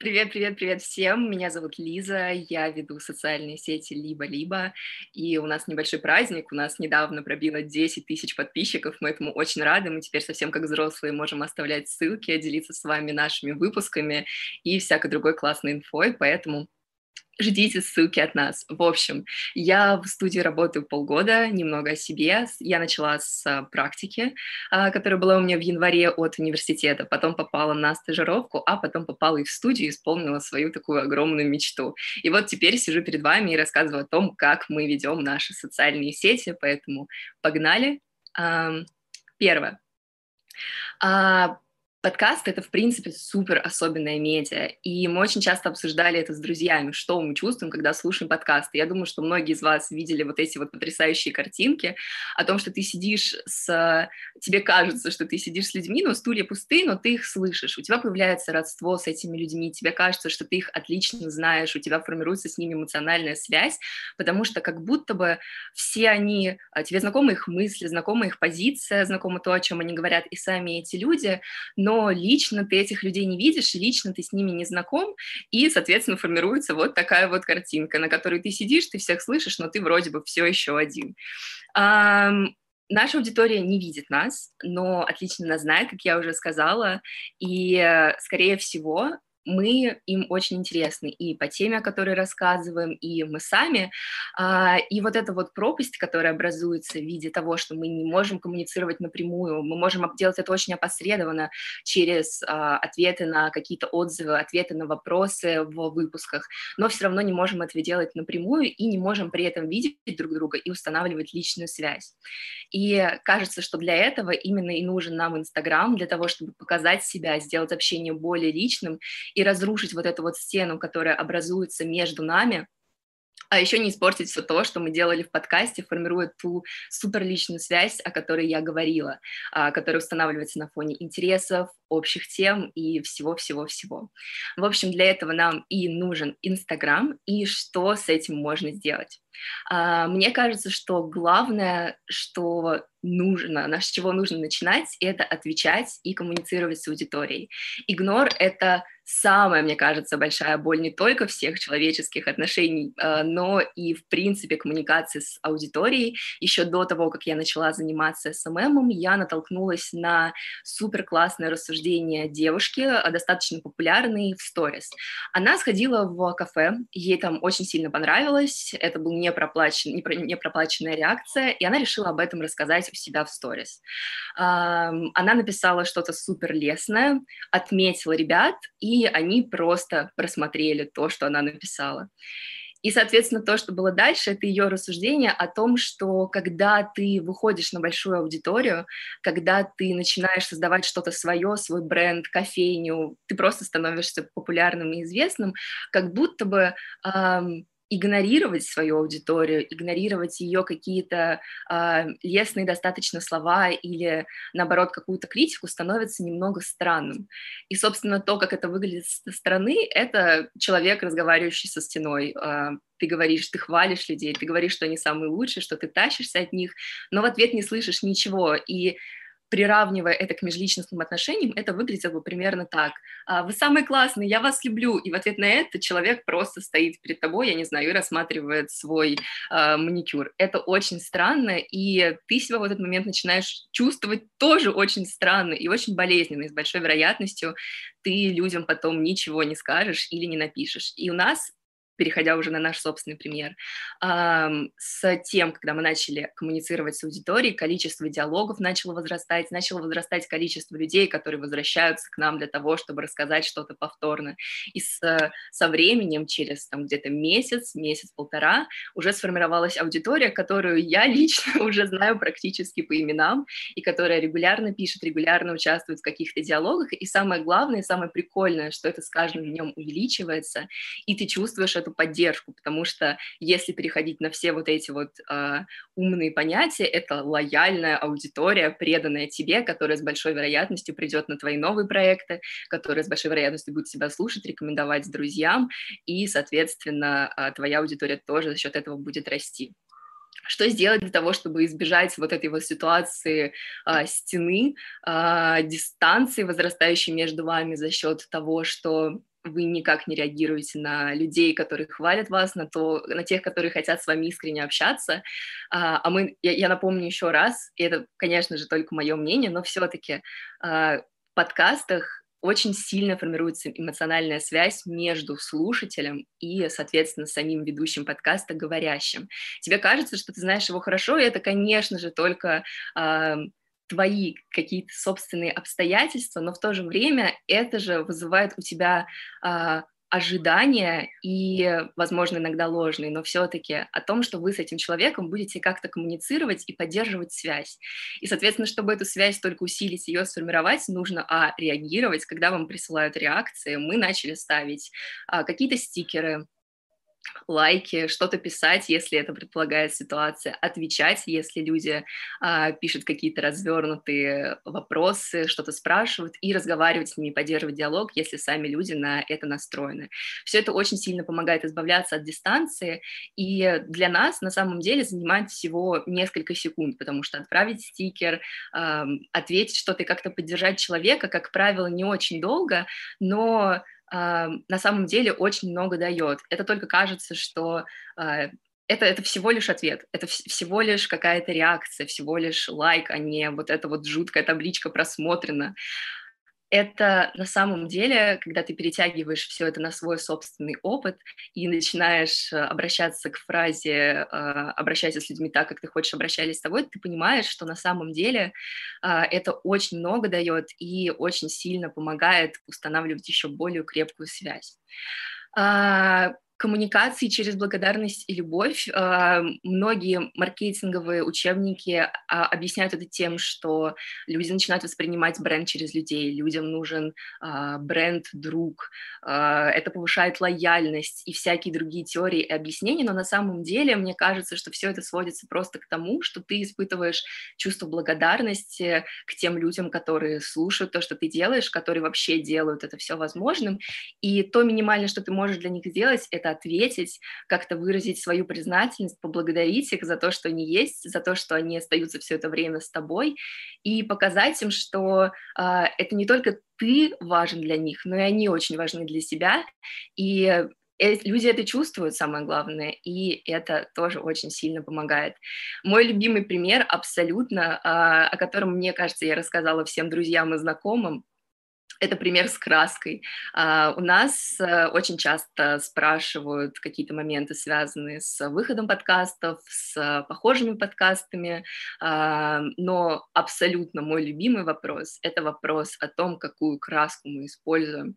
Привет, привет, привет всем. Меня зовут Лиза, я веду социальные сети «Либо-либо», и у нас небольшой праздник, у нас недавно пробило 10 тысяч подписчиков, мы этому очень рады, мы теперь совсем как взрослые можем оставлять ссылки, делиться с вами нашими выпусками и всякой другой классной инфой, поэтому Ждите ссылки от нас. В общем, я в студии работаю полгода, немного о себе. Я начала с а, практики, а, которая была у меня в январе от университета, потом попала на стажировку, а потом попала и в студию, и исполнила свою такую огромную мечту. И вот теперь сижу перед вами и рассказываю о том, как мы ведем наши социальные сети, поэтому погнали. Первое. Подкаст — это, в принципе, супер особенная медиа, и мы очень часто обсуждали это с друзьями, что мы чувствуем, когда слушаем подкасты. Я думаю, что многие из вас видели вот эти вот потрясающие картинки о том, что ты сидишь с... Тебе кажется, что ты сидишь с людьми, но стулья пустые, но ты их слышишь. У тебя появляется родство с этими людьми, тебе кажется, что ты их отлично знаешь, у тебя формируется с ними эмоциональная связь, потому что как будто бы все они... А, тебе знакомы их мысли, знакома их позиция, знакомо то, о чем они говорят, и сами эти люди, но лично ты этих людей не видишь, лично ты с ними не знаком, и, соответственно, формируется вот такая вот картинка, на которой ты сидишь, ты всех слышишь, но ты вроде бы все еще один. Наша аудитория не видит нас, но отлично нас знает, как я уже сказала, и, скорее всего, мы им очень интересны и по теме, о которой рассказываем, и мы сами. А, и вот эта вот пропасть, которая образуется в виде того, что мы не можем коммуницировать напрямую, мы можем делать это очень опосредованно через а, ответы на какие-то отзывы, ответы на вопросы в выпусках, но все равно не можем этого делать напрямую и не можем при этом видеть друг друга и устанавливать личную связь. И кажется, что для этого именно и нужен нам Инстаграм, для того, чтобы показать себя, сделать общение более личным и разрушить вот эту вот стену, которая образуется между нами, а еще не испортить все то, что мы делали в подкасте, формируя ту суперличную связь, о которой я говорила, а, которая устанавливается на фоне интересов, общих тем и всего-всего-всего. В общем, для этого нам и нужен Инстаграм, и что с этим можно сделать. А, мне кажется, что главное, что нужно, с чего нужно начинать, это отвечать и коммуницировать с аудиторией. Игнор — это самая, мне кажется, большая боль не только всех человеческих отношений, а, но и, в принципе, коммуникации с аудиторией. Еще до того, как я начала заниматься СММом, я натолкнулась на супер классное рассуждение девушки, а, достаточно популярной в сторис. Она сходила в кафе, ей там очень сильно понравилось, это был не, проплачен, не, не проплаченная реакция, и она решила об этом рассказать у себя в сторис. Она написала что-то супер лесное, отметила ребят, и они просто просмотрели то, что она написала. И, соответственно, то, что было дальше, это ее рассуждение о том, что когда ты выходишь на большую аудиторию, когда ты начинаешь создавать что-то свое, свой бренд, кофейню, ты просто становишься популярным и известным, как будто бы эм, игнорировать свою аудиторию, игнорировать ее какие-то э, лестные достаточно слова или, наоборот, какую-то критику становится немного странным. И, собственно, то, как это выглядит со стороны, это человек, разговаривающий со стеной. Э, ты говоришь, ты хвалишь людей, ты говоришь, что они самые лучшие, что ты тащишься от них, но в ответ не слышишь ничего. И приравнивая это к межличностным отношениям, это выглядело бы примерно так. «А, «Вы самый классный, я вас люблю», и в ответ на это человек просто стоит перед тобой, я не знаю, и рассматривает свой э, маникюр. Это очень странно, и ты себя в этот момент начинаешь чувствовать тоже очень странно и очень болезненно, и с большой вероятностью ты людям потом ничего не скажешь или не напишешь. И у нас переходя уже на наш собственный пример, с тем, когда мы начали коммуницировать с аудиторией, количество диалогов начало возрастать, начало возрастать количество людей, которые возвращаются к нам для того, чтобы рассказать что-то повторно. И с, со временем, через там где-то месяц, месяц-полтора, уже сформировалась аудитория, которую я лично уже знаю практически по именам, и которая регулярно пишет, регулярно участвует в каких-то диалогах, и самое главное, самое прикольное, что это с каждым днем увеличивается, и ты чувствуешь эту эту поддержку, потому что если переходить на все вот эти вот э, умные понятия, это лояльная аудитория, преданная тебе, которая с большой вероятностью придет на твои новые проекты, которая с большой вероятностью будет тебя слушать, рекомендовать друзьям, и, соответственно, э, твоя аудитория тоже за счет этого будет расти. Что сделать для того, чтобы избежать вот этой вот ситуации а, стены, а, дистанции, возрастающей между вами за счет того, что вы никак не реагируете на людей, которые хвалят вас, на, то, на тех, которые хотят с вами искренне общаться. А, а мы, я, я напомню еще раз, и это, конечно же, только мое мнение, но все-таки а, в подкастах очень сильно формируется эмоциональная связь между слушателем и, соответственно, самим ведущим подкаста, говорящим. Тебе кажется, что ты знаешь его хорошо, и это, конечно же, только э, твои какие-то собственные обстоятельства, но в то же время это же вызывает у тебя э, ожидания и, возможно, иногда ложные, но все-таки о том, что вы с этим человеком будете как-то коммуницировать и поддерживать связь. И, соответственно, чтобы эту связь только усилить, ее сформировать, нужно, а, реагировать, когда вам присылают реакции. Мы начали ставить а, какие-то стикеры, лайки, что-то писать, если это предполагает ситуация, отвечать, если люди а, пишут какие-то развернутые вопросы, что-то спрашивают, и разговаривать с ними, поддерживать диалог, если сами люди на это настроены. Все это очень сильно помогает избавляться от дистанции, и для нас на самом деле занимает всего несколько секунд, потому что отправить стикер, а, ответить что-то и как-то поддержать человека, как правило, не очень долго, но на самом деле очень много дает. Это только кажется, что а, это, это всего лишь ответ, это всего лишь какая-то реакция, всего лишь лайк, а не вот эта вот жуткая табличка просмотрена это на самом деле, когда ты перетягиваешь все это на свой собственный опыт и начинаешь э, обращаться к фразе э, «обращайся с людьми так, как ты хочешь обращались с тобой», ты понимаешь, что на самом деле э, это очень много дает и очень сильно помогает устанавливать еще более крепкую связь. Коммуникации через благодарность и любовь. А, многие маркетинговые учебники а, объясняют это тем, что люди начинают воспринимать бренд через людей, людям нужен а, бренд-друг, это повышает лояльность и всякие другие теории и объяснения, но на самом деле мне кажется, что все это сводится просто к тому, что ты испытываешь чувство благодарности к тем людям, которые слушают то, что ты делаешь, которые вообще делают это все возможным, и то минимальное, что ты можешь для них сделать, это ответить, как-то выразить свою признательность, поблагодарить их за то, что они есть, за то, что они остаются все это время с тобой, и показать им, что э, это не только ты важен для них, но и они очень важны для себя, и э, люди это чувствуют, самое главное, и это тоже очень сильно помогает. Мой любимый пример абсолютно, а, о котором, мне кажется, я рассказала всем друзьям и знакомым, это пример с краской. Uh, у нас uh, очень часто спрашивают какие-то моменты, связанные с выходом подкастов, с похожими подкастами, но абсолютно мой любимый вопрос — это вопрос о том, какую краску мы используем.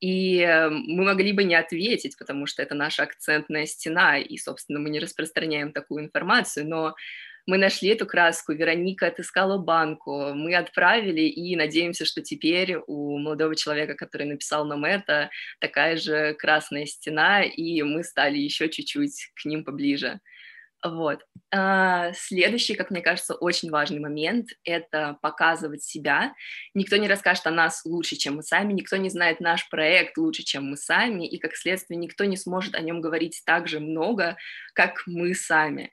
И мы могли бы не ответить, потому что это наша акцентная стена, и, собственно, мы не распространяем такую информацию, но мы нашли эту краску, Вероника отыскала банку, мы отправили и надеемся, что теперь у молодого человека, который написал нам это, такая же красная стена, и мы стали еще чуть-чуть к ним поближе. Вот. А, следующий, как мне кажется, очень важный момент — это показывать себя. Никто не расскажет о нас лучше, чем мы сами, никто не знает наш проект лучше, чем мы сами, и, как следствие, никто не сможет о нем говорить так же много, как мы сами.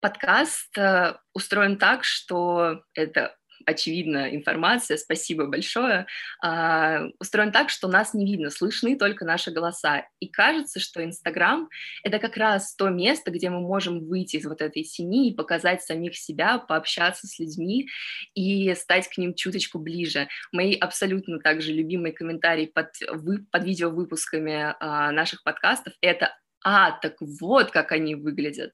А, Подкаст э, устроен так, что это очевидная информация, спасибо большое, э, устроен так, что нас не видно, слышны только наши голоса. И кажется, что Инстаграм — это как раз то место, где мы можем выйти из вот этой тени и показать самих себя, пообщаться с людьми и стать к ним чуточку ближе. Мои абсолютно также любимые комментарии под, вы, под видеовыпусками э, наших подкастов — это «А, так вот как они выглядят».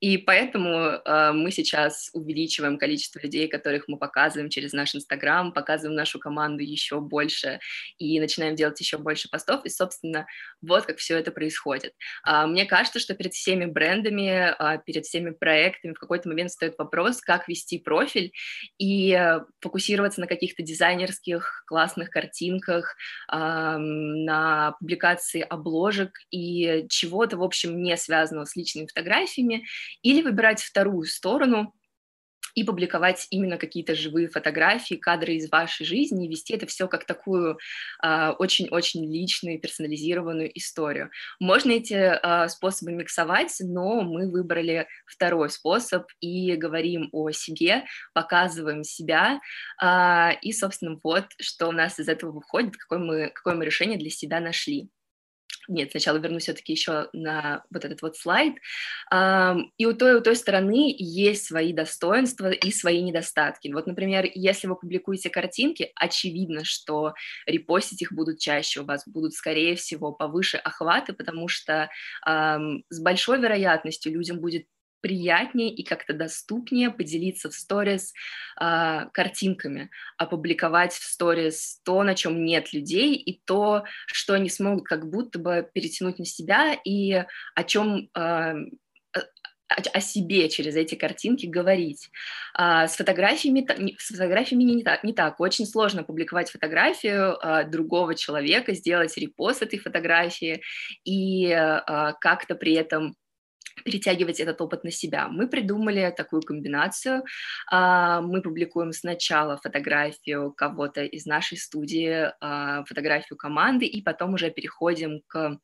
И поэтому э, мы сейчас увеличиваем количество людей, которых мы показываем через наш Инстаграм, показываем нашу команду еще больше и начинаем делать еще больше постов. И, собственно, вот как все это происходит. Э, мне кажется, что перед всеми брендами, э, перед всеми проектами в какой-то момент стоит вопрос, как вести профиль и э, фокусироваться на каких-то дизайнерских классных картинках, э, на публикации обложек и чего-то, в общем, не связанного с личными фотографиями, или выбирать вторую сторону и публиковать именно какие-то живые фотографии, кадры из вашей жизни, и вести это все как такую а, очень-очень э, личную, персонализированную историю. Можно эти э, способы миксовать, но мы выбрали второй способ и говорим о себе, показываем себя, э, и, собственно, вот, что у нас из этого выходит, какое мы, какое мы решение для себя нашли. Нет, сначала вернусь все-таки еще на вот этот вот слайд. И у той, у той стороны есть свои достоинства и свои недостатки. Вот, например, если вы публикуете картинки, очевидно, что репостить их будут чаще, у вас будут, скорее всего, повыше охваты, потому что с большой вероятностью людям будет приятнее и как-то доступнее поделиться в сторис э, картинками, опубликовать в сторис то, на чем нет людей, и то, что они смогут как будто бы перетянуть на себя, и о чем э, о себе через эти картинки говорить. А, с фотографиями, с фотографиями не так, не так. Очень сложно публиковать фотографию а, другого человека, сделать репост этой фотографии и а, как-то при этом перетягивать этот опыт на себя. Мы придумали такую комбинацию. А, мы публикуем сначала фотографию кого-то из нашей студии, а, фотографию команды, и потом уже переходим к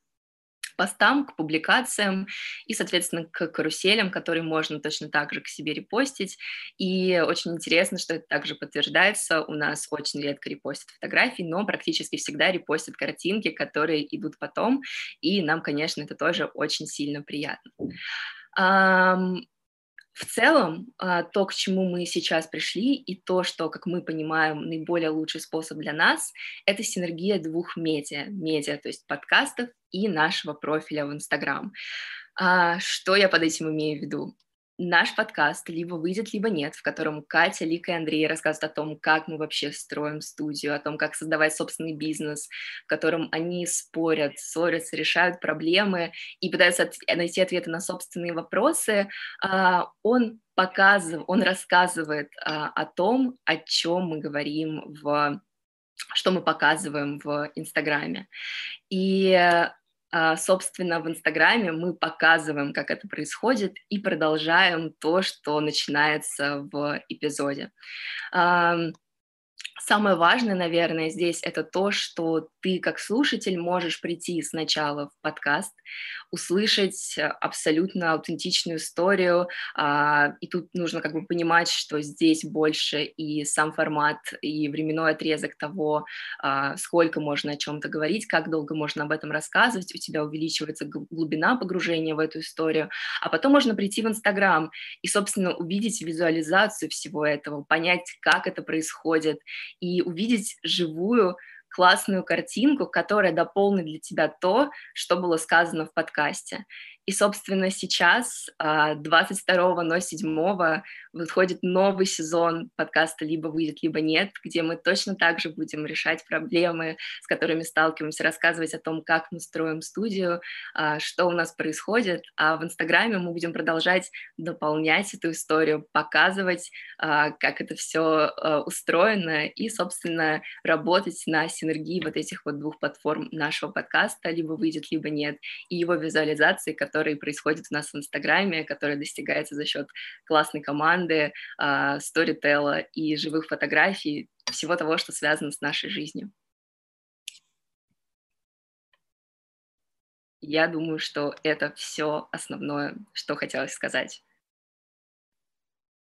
постам, к публикациям и, соответственно, к каруселям, которые можно точно так же к себе репостить. И очень интересно, что это также подтверждается. У нас очень редко репостят фотографии, но практически всегда репостят картинки, которые идут потом. И нам, конечно, это тоже очень сильно приятно. В целом, а, то, к чему мы сейчас пришли, и то, что, как мы понимаем, наиболее лучший способ для нас, это синергия двух медиа, медиа, то есть подкастов и нашего профиля в Инстаграм. А, что я под этим имею в виду? Наш подкаст либо выйдет, либо нет, в котором Катя, Лика и Андрей рассказывают о том, как мы вообще строим студию, о том, как создавать собственный бизнес, в котором они спорят, ссорятся, решают проблемы и пытаются от- найти ответы на собственные вопросы, а, он показывает, он рассказывает а, о том, о чем мы говорим в что мы показываем в Инстаграме. И а, собственно, в Инстаграме мы показываем, как это происходит, и продолжаем то, что начинается в эпизоде. Самое важное, наверное, здесь это то, что ты как слушатель можешь прийти сначала в подкаст, услышать абсолютно аутентичную историю, а, и тут нужно как бы понимать, что здесь больше и сам формат, и временной отрезок того, а, сколько можно о чем-то говорить, как долго можно об этом рассказывать, у тебя увеличивается глубина погружения в эту историю, а потом можно прийти в Инстаграм и, собственно, увидеть визуализацию всего этого, понять, как это происходит, и увидеть живую классную картинку, которая дополнит для тебя то, что было сказано в подкасте. И, собственно, сейчас, 22.07, а, выходит новый сезон подкаста «Либо выйдет, либо нет», где мы точно так же будем решать проблемы, с которыми сталкиваемся, рассказывать о том, как мы строим студию, а, что у нас происходит. А в Инстаграме мы будем продолжать дополнять эту историю, показывать, а, как это все устроено и, собственно, работать на синергии вот этих вот двух платформ нашего подкаста «Либо выйдет, либо нет» и его визуализации, который происходит у нас в Инстаграме, который достигается за счет классной команды, сторителла и живых фотографий, всего того, что связано с нашей жизнью. Я думаю, что это все основное, что хотелось сказать.